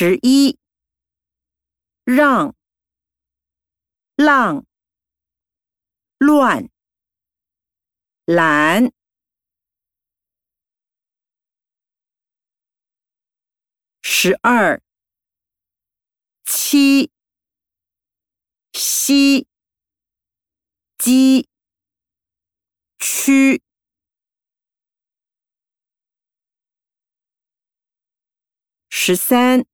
十一，让、浪、乱、蓝。十二，七，西，鸡，区。十三，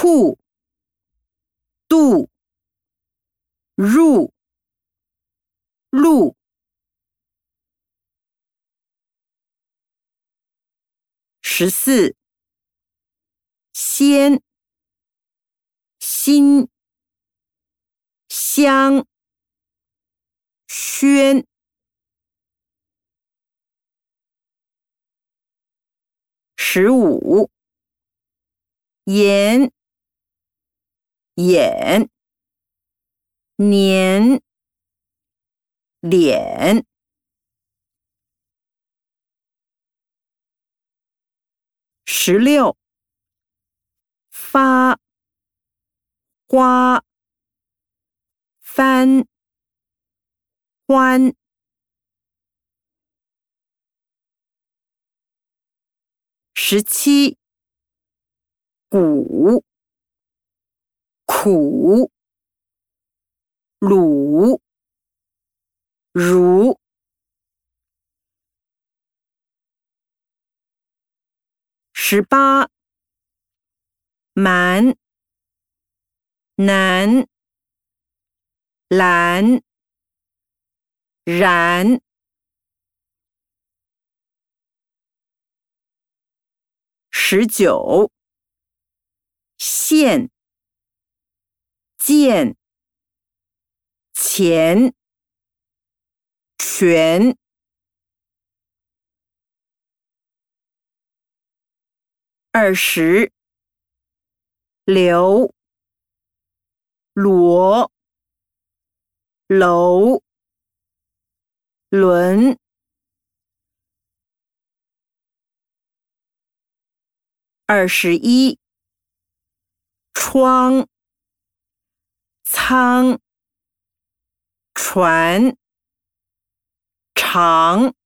兔，度，入，路。十四，先，心，香，轩。十五。盐、眼、年、脸。十六，发、花、翻、欢。十七。谷、苦、鲁、如。十八，蛮、南、蓝、然。十九。现、见、钱、全、二十、刘、罗、楼、轮。二十一。窗、仓、船、长。